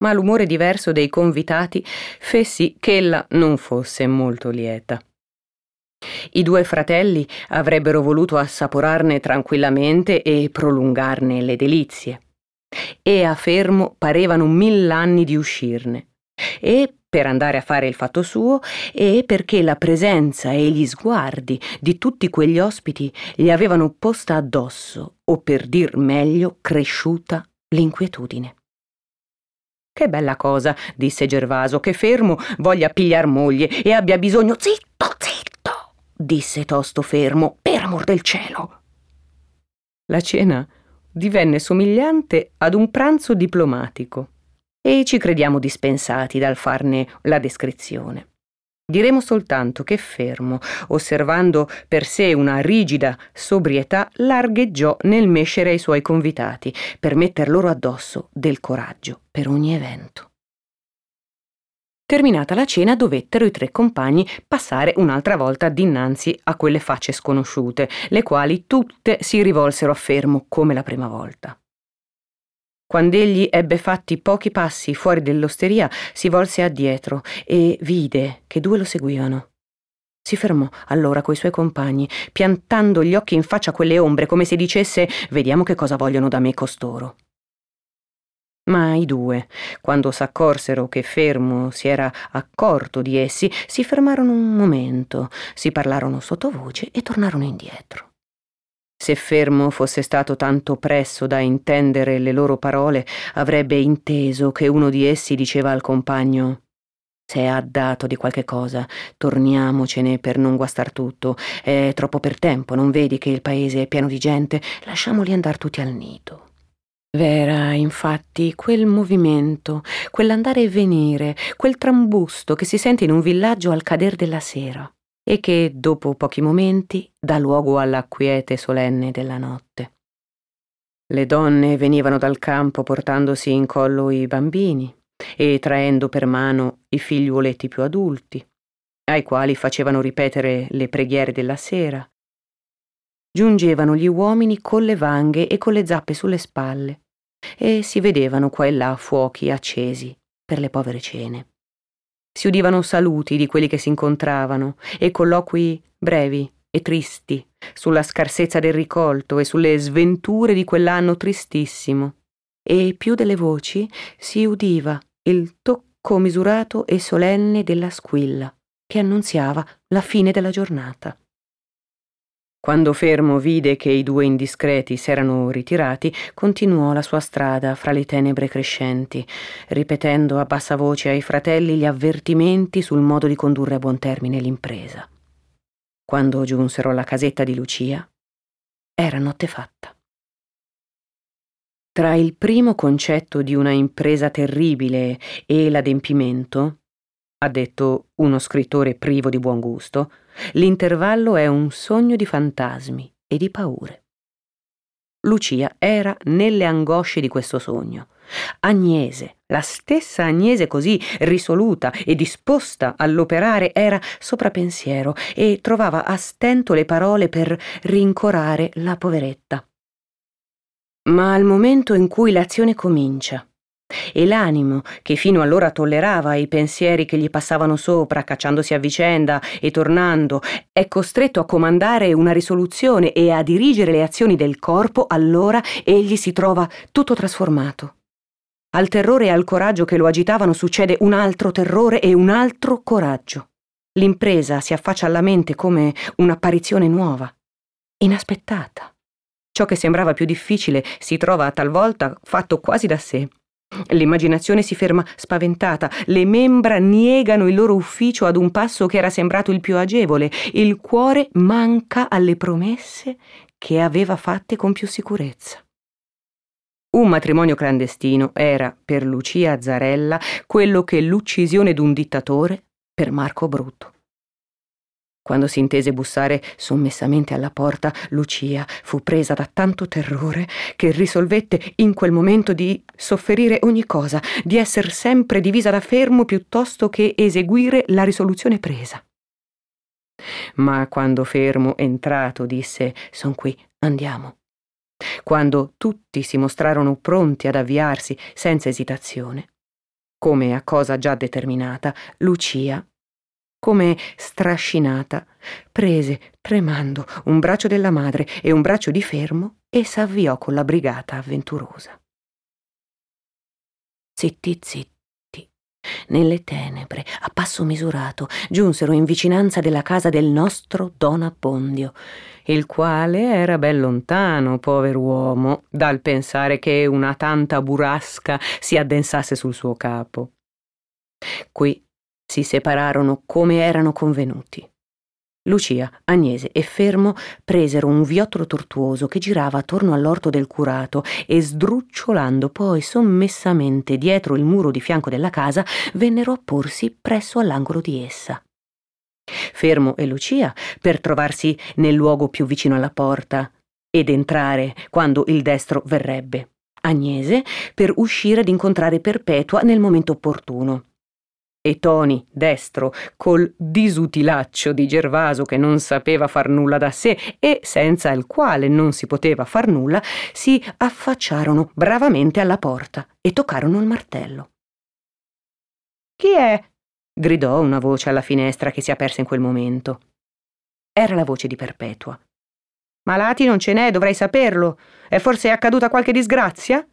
ma l'umore diverso dei convitati fe sì che ella non fosse molto lieta. I due fratelli avrebbero voluto assaporarne tranquillamente e prolungarne le delizie. E a Fermo parevano mill'anni di uscirne. E per andare a fare il fatto suo e perché la presenza e gli sguardi di tutti quegli ospiti gli avevano posta addosso, o per dir meglio, cresciuta l'inquietudine. Che bella cosa, disse Gervaso, che Fermo voglia pigliar moglie e abbia bisogno. Zitto, zitto, disse Tosto Fermo, per amor del cielo. La cena divenne somigliante ad un pranzo diplomatico e ci crediamo dispensati dal farne la descrizione. Diremo soltanto che fermo, osservando per sé una rigida sobrietà, largheggiò nel mescere ai suoi convitati, per metter loro addosso del coraggio per ogni evento. Terminata la cena dovettero i tre compagni passare un'altra volta dinanzi a quelle facce sconosciute, le quali tutte si rivolsero a fermo come la prima volta. Quand'egli ebbe fatti pochi passi fuori dell'osteria, si volse addietro e vide che due lo seguivano. Si fermò allora coi suoi compagni, piantando gli occhi in faccia a quelle ombre, come se dicesse Vediamo che cosa vogliono da me costoro. Ma i due, quando s'accorsero che Fermo si era accorto di essi, si fermarono un momento, si parlarono sottovoce e tornarono indietro. Se Fermo fosse stato tanto presso da intendere le loro parole, avrebbe inteso che uno di essi diceva al compagno se è addato di qualche cosa, torniamocene per non guastar tutto. È troppo per tempo, non vedi che il paese è pieno di gente? Lasciamoli andare tutti al nido. Vera, infatti, quel movimento, quell'andare e venire, quel trambusto che si sente in un villaggio al cader della sera e che, dopo pochi momenti, dà luogo alla quiete solenne della notte. Le donne venivano dal campo portandosi in collo i bambini e traendo per mano i figliuoletti più adulti, ai quali facevano ripetere le preghiere della sera. Giungevano gli uomini con le vanghe e con le zappe sulle spalle e si vedevano qua e là fuochi accesi per le povere cene. Si udivano saluti di quelli che si incontravano e colloqui brevi e tristi sulla scarsezza del ricolto e sulle sventure di quell'anno tristissimo. E più delle voci si udiva il tocco misurato e solenne della squilla che annunziava la fine della giornata. Quando Fermo vide che i due indiscreti s'erano ritirati, continuò la sua strada fra le tenebre crescenti, ripetendo a bassa voce ai fratelli gli avvertimenti sul modo di condurre a buon termine l'impresa. Quando giunsero alla casetta di Lucia, era notte fatta. Tra il primo concetto di una impresa terribile e l'adempimento, ha detto uno scrittore privo di buon gusto, l'intervallo è un sogno di fantasmi e di paure. Lucia era nelle angosce di questo sogno. Agnese, la stessa Agnese così risoluta e disposta all'operare, era sopra pensiero e trovava a stento le parole per rincorare la poveretta. Ma al momento in cui l'azione comincia e l'animo, che fino allora tollerava i pensieri che gli passavano sopra, cacciandosi a vicenda e tornando, è costretto a comandare una risoluzione e a dirigere le azioni del corpo, allora egli si trova tutto trasformato. Al terrore e al coraggio che lo agitavano succede un altro terrore e un altro coraggio. L'impresa si affaccia alla mente come un'apparizione nuova, inaspettata. Ciò che sembrava più difficile si trova talvolta fatto quasi da sé. L'immaginazione si ferma spaventata, le membra niegano il loro ufficio ad un passo che era sembrato il più agevole, il cuore manca alle promesse che aveva fatte con più sicurezza. Un matrimonio clandestino era per Lucia Zarella quello che l'uccisione d'un dittatore per Marco Brutto. Quando si intese bussare sommessamente alla porta, Lucia fu presa da tanto terrore che risolvette in quel momento di sofferire ogni cosa, di essere sempre divisa da fermo piuttosto che eseguire la risoluzione presa. Ma quando fermo entrato disse Son qui, andiamo. Quando tutti si mostrarono pronti ad avviarsi senza esitazione, come a cosa già determinata, Lucia come strascinata, prese, tremando, un braccio della madre e un braccio di fermo e s'avviò con la brigata avventurosa. Zitti, zitti. Nelle tenebre, a passo misurato, giunsero in vicinanza della casa del nostro Don Abbondio, il quale era ben lontano, pover'uomo, dal pensare che una tanta burrasca si addensasse sul suo capo. Qui si separarono come erano convenuti. Lucia, Agnese e Fermo presero un viottolo tortuoso che girava attorno all'orto del curato e sdrucciolando poi sommessamente dietro il muro di fianco della casa vennero a porsi presso all'angolo di essa. Fermo e Lucia per trovarsi nel luogo più vicino alla porta ed entrare quando il destro verrebbe. Agnese per uscire ad incontrare Perpetua nel momento opportuno e Toni, destro, col disutilaccio di Gervaso che non sapeva far nulla da sé e senza il quale non si poteva far nulla, si affacciarono bravamente alla porta e toccarono il martello. Chi è? gridò una voce alla finestra che si aperse in quel momento. Era la voce di Perpetua. Malati non ce n'è, dovrei saperlo. È forse accaduta qualche disgrazia?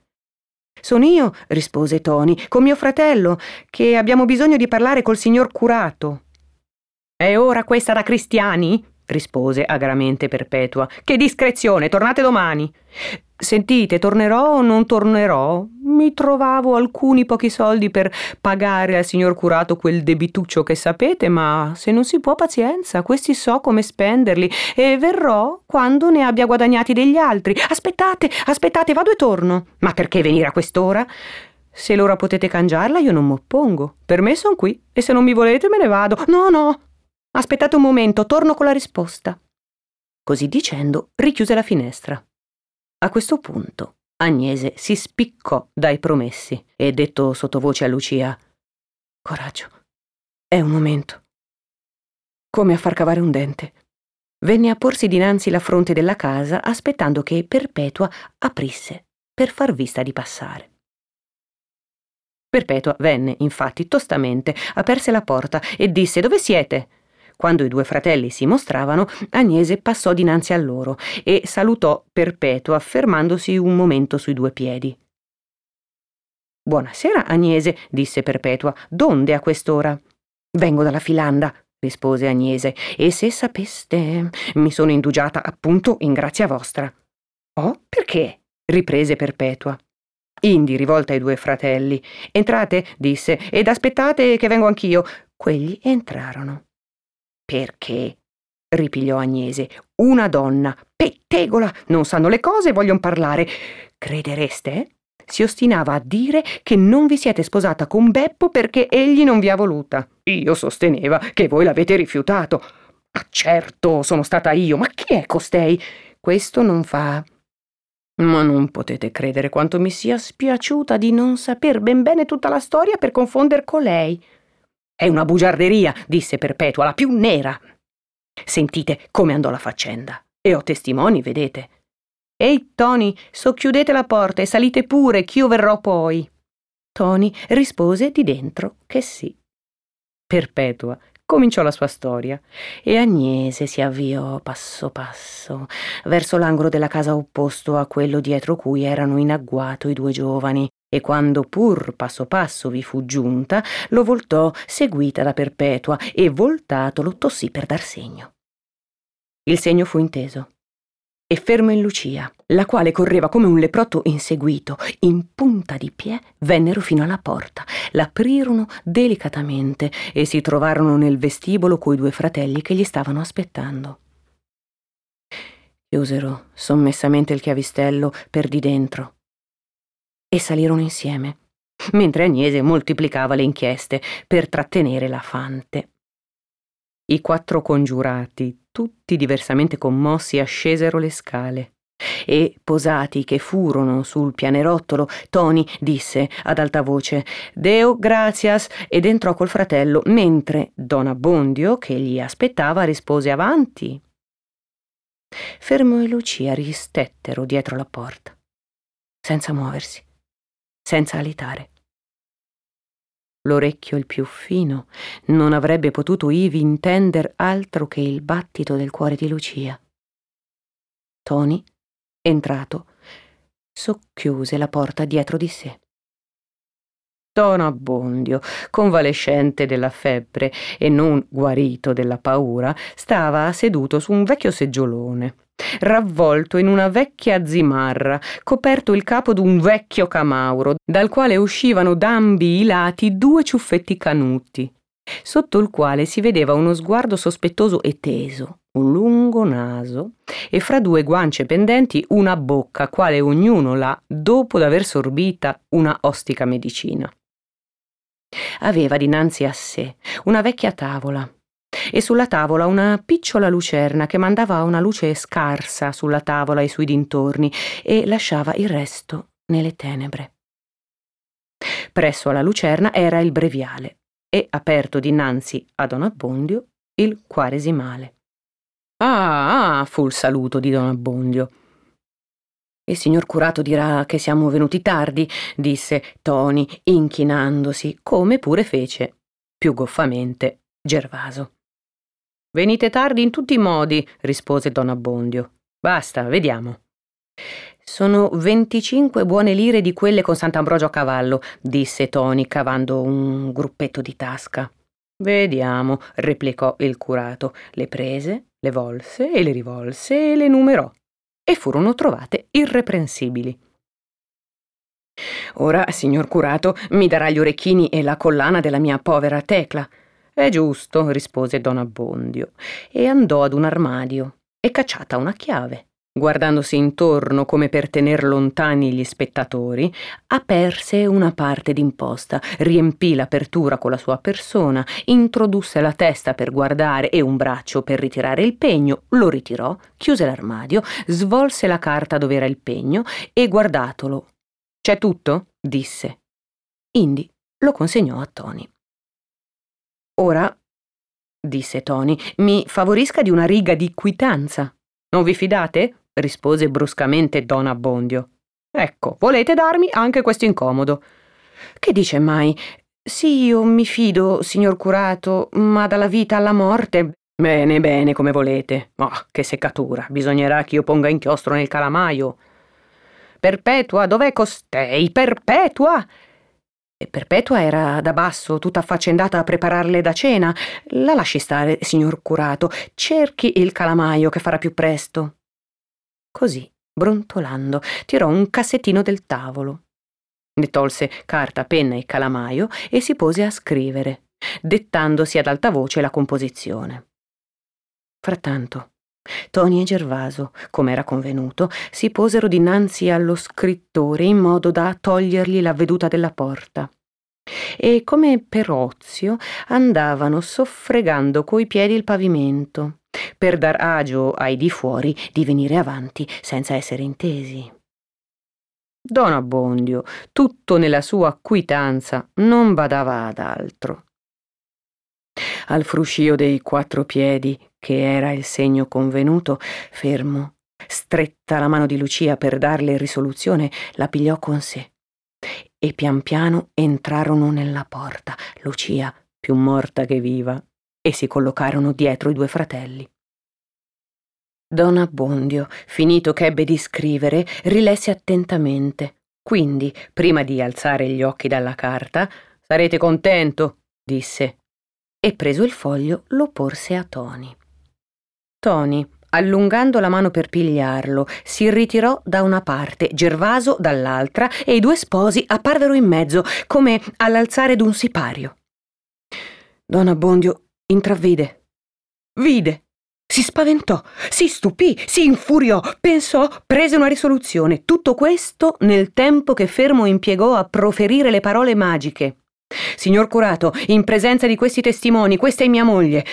Sono io, rispose Tony, con mio fratello, che abbiamo bisogno di parlare col signor curato. È ora questa da cristiani? Rispose agramente Perpetua. Che discrezione, tornate domani. Sentite, tornerò o non tornerò? Mi trovavo alcuni pochi soldi per pagare al signor curato quel debituccio che sapete, ma se non si può pazienza, questi so come spenderli e verrò quando ne abbia guadagnati degli altri. Aspettate, aspettate, vado e torno. Ma perché venire a quest'ora? Se l'ora potete cangiarla, io non m'oppongo. Per me son qui e se non mi volete me ne vado. No, no. Aspettate un momento, torno con la risposta. Così dicendo, richiuse la finestra. A questo punto Agnese si spiccò dai promessi e detto sottovoce a Lucia Coraggio, è un momento. Come a far cavare un dente. Venne a porsi dinanzi la fronte della casa aspettando che Perpetua aprisse per far vista di passare. Perpetua venne, infatti, tostamente, aperse la porta e disse Dove siete? Quando i due fratelli si mostravano, Agnese passò dinanzi a loro e salutò Perpetua fermandosi un momento sui due piedi. Buonasera, Agnese, disse Perpetua. Donde a quest'ora? Vengo dalla Filanda, rispose Agnese, e se sapeste, mi sono indugiata appunto in grazia vostra. Oh, perché? riprese Perpetua. Indi, rivolta ai due fratelli. Entrate, disse, ed aspettate che vengo anch'io. Quegli entrarono. Perché? ripigliò Agnese. Una donna, pettegola, non sanno le cose e vogliono parlare. Credereste? Si ostinava a dire che non vi siete sposata con Beppo perché egli non vi ha voluta. Io sosteneva che voi l'avete rifiutato. Ma certo, sono stata io, ma chi è costei? Questo non fa. Ma non potete credere quanto mi sia spiaciuta di non saper ben bene tutta la storia per confonder con lei. È una bugiarderia, disse Perpetua, la più nera. Sentite come andò la faccenda. E ho testimoni, vedete. Ehi, Tony, socchiudete la porta e salite pure, ch'io verrò poi. Tony rispose di dentro che sì. Perpetua cominciò la sua storia e Agnese si avviò passo passo verso l'angolo della casa opposto a quello dietro cui erano in agguato i due giovani e quando pur passo passo vi fu giunta, lo voltò seguita da Perpetua e voltatolo tossì per dar segno. Il segno fu inteso e fermo in Lucia, la quale correva come un leprotto inseguito, in punta di pie, vennero fino alla porta, l'aprirono delicatamente e si trovarono nel vestibolo coi due fratelli che gli stavano aspettando. Chiusero sommessamente il chiavistello per di dentro e salirono insieme, mentre Agnese moltiplicava le inchieste per trattenere la fante. I quattro congiurati, tutti diversamente commossi, ascesero le scale e, posati che furono sul pianerottolo, Tony disse ad alta voce Deo gratias ed entrò col fratello, mentre Don Abbondio, che gli aspettava, rispose avanti. Fermo e Lucia ristettero dietro la porta, senza muoversi senza alitare. L'orecchio il più fino non avrebbe potuto ivi intender altro che il battito del cuore di Lucia. Tony, entrato, socchiuse la porta dietro di sé. Tono Abbondio, convalescente della febbre e non guarito della paura, stava seduto su un vecchio seggiolone ravvolto in una vecchia zimarra, coperto il capo d'un vecchio camauro, dal quale uscivano d'ambi i lati due ciuffetti canuti, sotto il quale si vedeva uno sguardo sospettoso e teso, un lungo naso e fra due guance pendenti una bocca, quale ognuno l'ha dopo d'aver sorbita una ostica medicina. Aveva dinanzi a sé una vecchia tavola, e sulla tavola una picciola lucerna che mandava una luce scarsa sulla tavola e sui dintorni e lasciava il resto nelle tenebre. Presso alla lucerna era il breviale e, aperto dinanzi a Don Abbondio, il quaresimale. Ah, ah, fu il saluto di Don Abbondio. Il signor curato dirà che siamo venuti tardi, disse Tony, inchinandosi, come pure fece, più goffamente, Gervaso. Venite tardi in tutti i modi, rispose Don Abbondio. Basta, vediamo. Sono venticinque buone lire di quelle con Sant'Ambrogio a cavallo, disse Tony cavando un gruppetto di tasca. Vediamo, replicò il curato. Le prese, le volse e le rivolse e le numerò. E furono trovate irreprensibili. Ora, signor curato, mi darà gli orecchini e la collana della mia povera Tecla. È giusto, rispose Don Abbondio, e andò ad un armadio e cacciata una chiave. Guardandosi intorno come per tener lontani gli spettatori, aperse una parte d'imposta, riempì l'apertura con la sua persona, introdusse la testa per guardare e un braccio per ritirare il pegno, lo ritirò, chiuse l'armadio, svolse la carta dove era il pegno e guardatolo. C'è tutto? disse. Indi lo consegnò a Tony. Ora, disse Tony, mi favorisca di una riga di quitanza. Non vi fidate? Rispose bruscamente Don Abbondio. Ecco, volete darmi anche questo incomodo. Che dice mai? Sì, io mi fido, signor curato, ma dalla vita alla morte. Bene, bene, come volete. Oh, che seccatura. Bisognerà che io ponga inchiostro nel calamaio. Perpetua, dov'è costei? Perpetua! E Perpetua era da basso, tutta affaccendata a prepararle da cena. La lasci stare, signor curato. Cerchi il calamaio che farà più presto. Così, brontolando, tirò un cassettino del tavolo. Ne tolse carta, penna e calamaio e si pose a scrivere, dettandosi ad alta voce la composizione. Frattanto, Tony e Gervaso, come era convenuto, si posero dinanzi allo scrittore in modo da togliergli la veduta della porta. E come per ozio andavano soffregando coi piedi il pavimento, per dar agio ai di fuori di venire avanti senza essere intesi. Don Abbondio, tutto nella sua quitanza, non badava ad altro. Al fruscio dei quattro piedi che era il segno convenuto, fermo, stretta la mano di Lucia per darle risoluzione, la pigliò con sé e pian piano entrarono nella porta, Lucia più morta che viva, e si collocarono dietro i due fratelli. Don Abbondio, finito che ebbe di scrivere, rilesse attentamente. Quindi, prima di alzare gli occhi dalla carta, sarete contento, disse, e preso il foglio lo porse a Tony. Tony, allungando la mano per pigliarlo, si ritirò da una parte, Gervaso dall'altra, e i due sposi apparvero in mezzo, come all'alzare d'un sipario. Don Abbondio intravvide, vide si spaventò, si stupì, si infuriò, pensò, prese una risoluzione. Tutto questo nel tempo che Fermo impiegò a proferire le parole magiche. Signor curato, in presenza di questi testimoni, questa è mia moglie.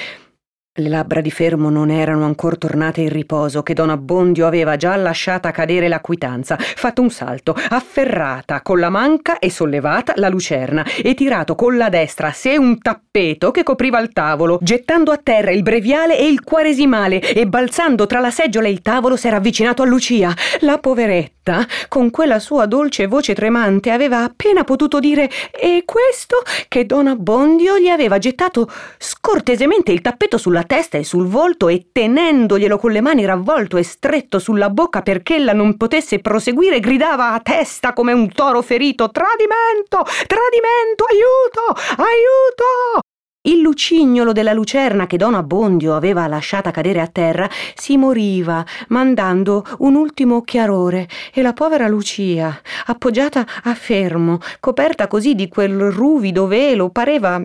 Le labbra di Fermo non erano ancora tornate in riposo, che Don Abbondio aveva già lasciata cadere la quitanza, fatto un salto, afferrata con la manca e sollevata la lucerna, e tirato con la destra a sé un tappeto che copriva il tavolo, gettando a terra il breviale e il quaresimale, e balzando tra la seggiola e il tavolo s'era avvicinato a Lucia. La poveretta, con quella sua dolce voce tremante, aveva appena potuto dire E questo? che Don Abbondio gli aveva gettato scortesemente il tappeto sulla testa e sul volto e tenendoglielo con le mani ravvolto e stretto sulla bocca perché ella non potesse proseguire, gridava a testa come un toro ferito: Tradimento! Tradimento! Aiuto! Aiuto! Il lucignolo della lucerna che Don Abbondio aveva lasciata cadere a terra si moriva, mandando un ultimo chiarore, e la povera Lucia, appoggiata a fermo, coperta così di quel ruvido velo, pareva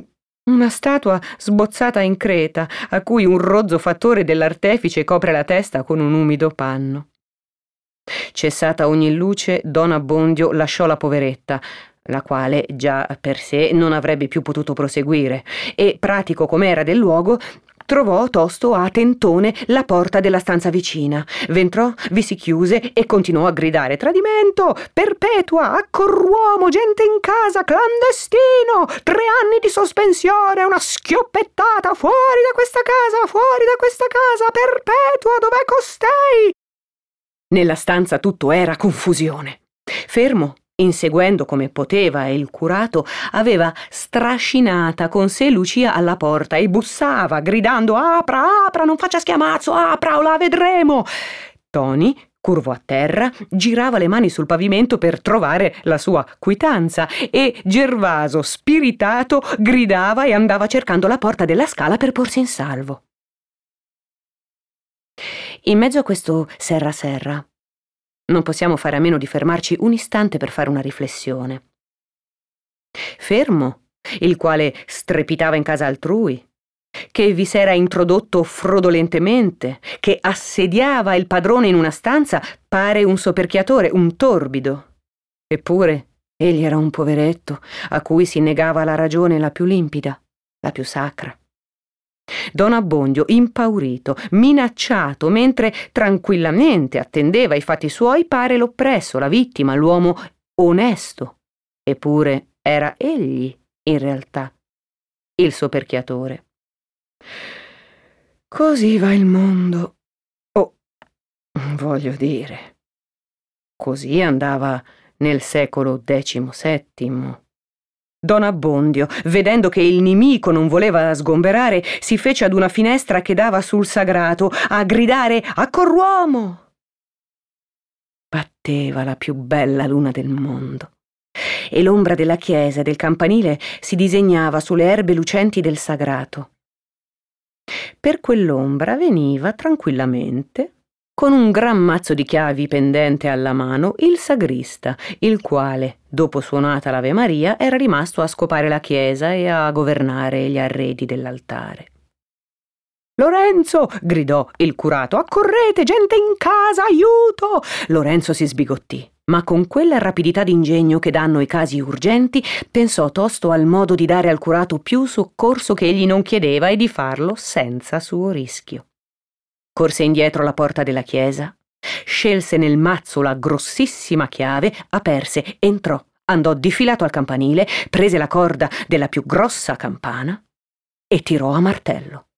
una statua sbozzata in creta, a cui un rozzo fattore dell'artefice copre la testa con un umido panno. Cessata ogni luce, Don Abbondio lasciò la poveretta, la quale già per sé non avrebbe più potuto proseguire, e, pratico com'era del luogo, trovò tosto a tentone la porta della stanza vicina. Ventrò, vi si chiuse e continuò a gridare Tradimento, perpetua, accorruomo, gente in casa, clandestino, tre anni di sospensione, una schioppettata, fuori da questa casa, fuori da questa casa, perpetua, dov'è costei? Nella stanza tutto era confusione. Fermo, Inseguendo come poteva il curato, aveva strascinata con sé Lucia alla porta e bussava, gridando Apra, apra, non faccia schiamazzo, apra o la vedremo. Tony, curvo a terra, girava le mani sul pavimento per trovare la sua quitanza e Gervaso, spiritato, gridava e andava cercando la porta della scala per porsi in salvo. In mezzo a questo serra serra non possiamo fare a meno di fermarci un istante per fare una riflessione. Fermo, il quale strepitava in casa altrui, che vi s'era introdotto frodolentemente, che assediava il padrone in una stanza, pare un soperchiatore, un torbido. Eppure egli era un poveretto a cui si negava la ragione la più limpida, la più sacra. Don Abbondio, impaurito, minacciato, mentre tranquillamente attendeva i fatti suoi, pare l'oppresso, la vittima, l'uomo onesto. Eppure era egli, in realtà, il soperchiatore. Così va il mondo. Oh, voglio dire, così andava nel secolo XVII. Don Abbondio, vedendo che il nemico non voleva sgomberare, si fece ad una finestra che dava sul sagrato a gridare Accorruomo! Batteva la più bella luna del mondo e l'ombra della chiesa e del campanile si disegnava sulle erbe lucenti del sagrato. Per quell'ombra veniva tranquillamente con un gran mazzo di chiavi pendente alla mano, il sagrista, il quale, dopo suonata l'Ave Maria, era rimasto a scopare la chiesa e a governare gli arredi dell'altare. Lorenzo! gridò il curato. Accorrete, gente in casa, aiuto! Lorenzo si sbigottì, ma con quella rapidità d'ingegno che danno i casi urgenti, pensò tosto al modo di dare al curato più soccorso che egli non chiedeva e di farlo senza suo rischio corse indietro alla porta della chiesa, scelse nel mazzo la grossissima chiave, aperse, entrò, andò difilato al campanile, prese la corda della più grossa campana e tirò a martello.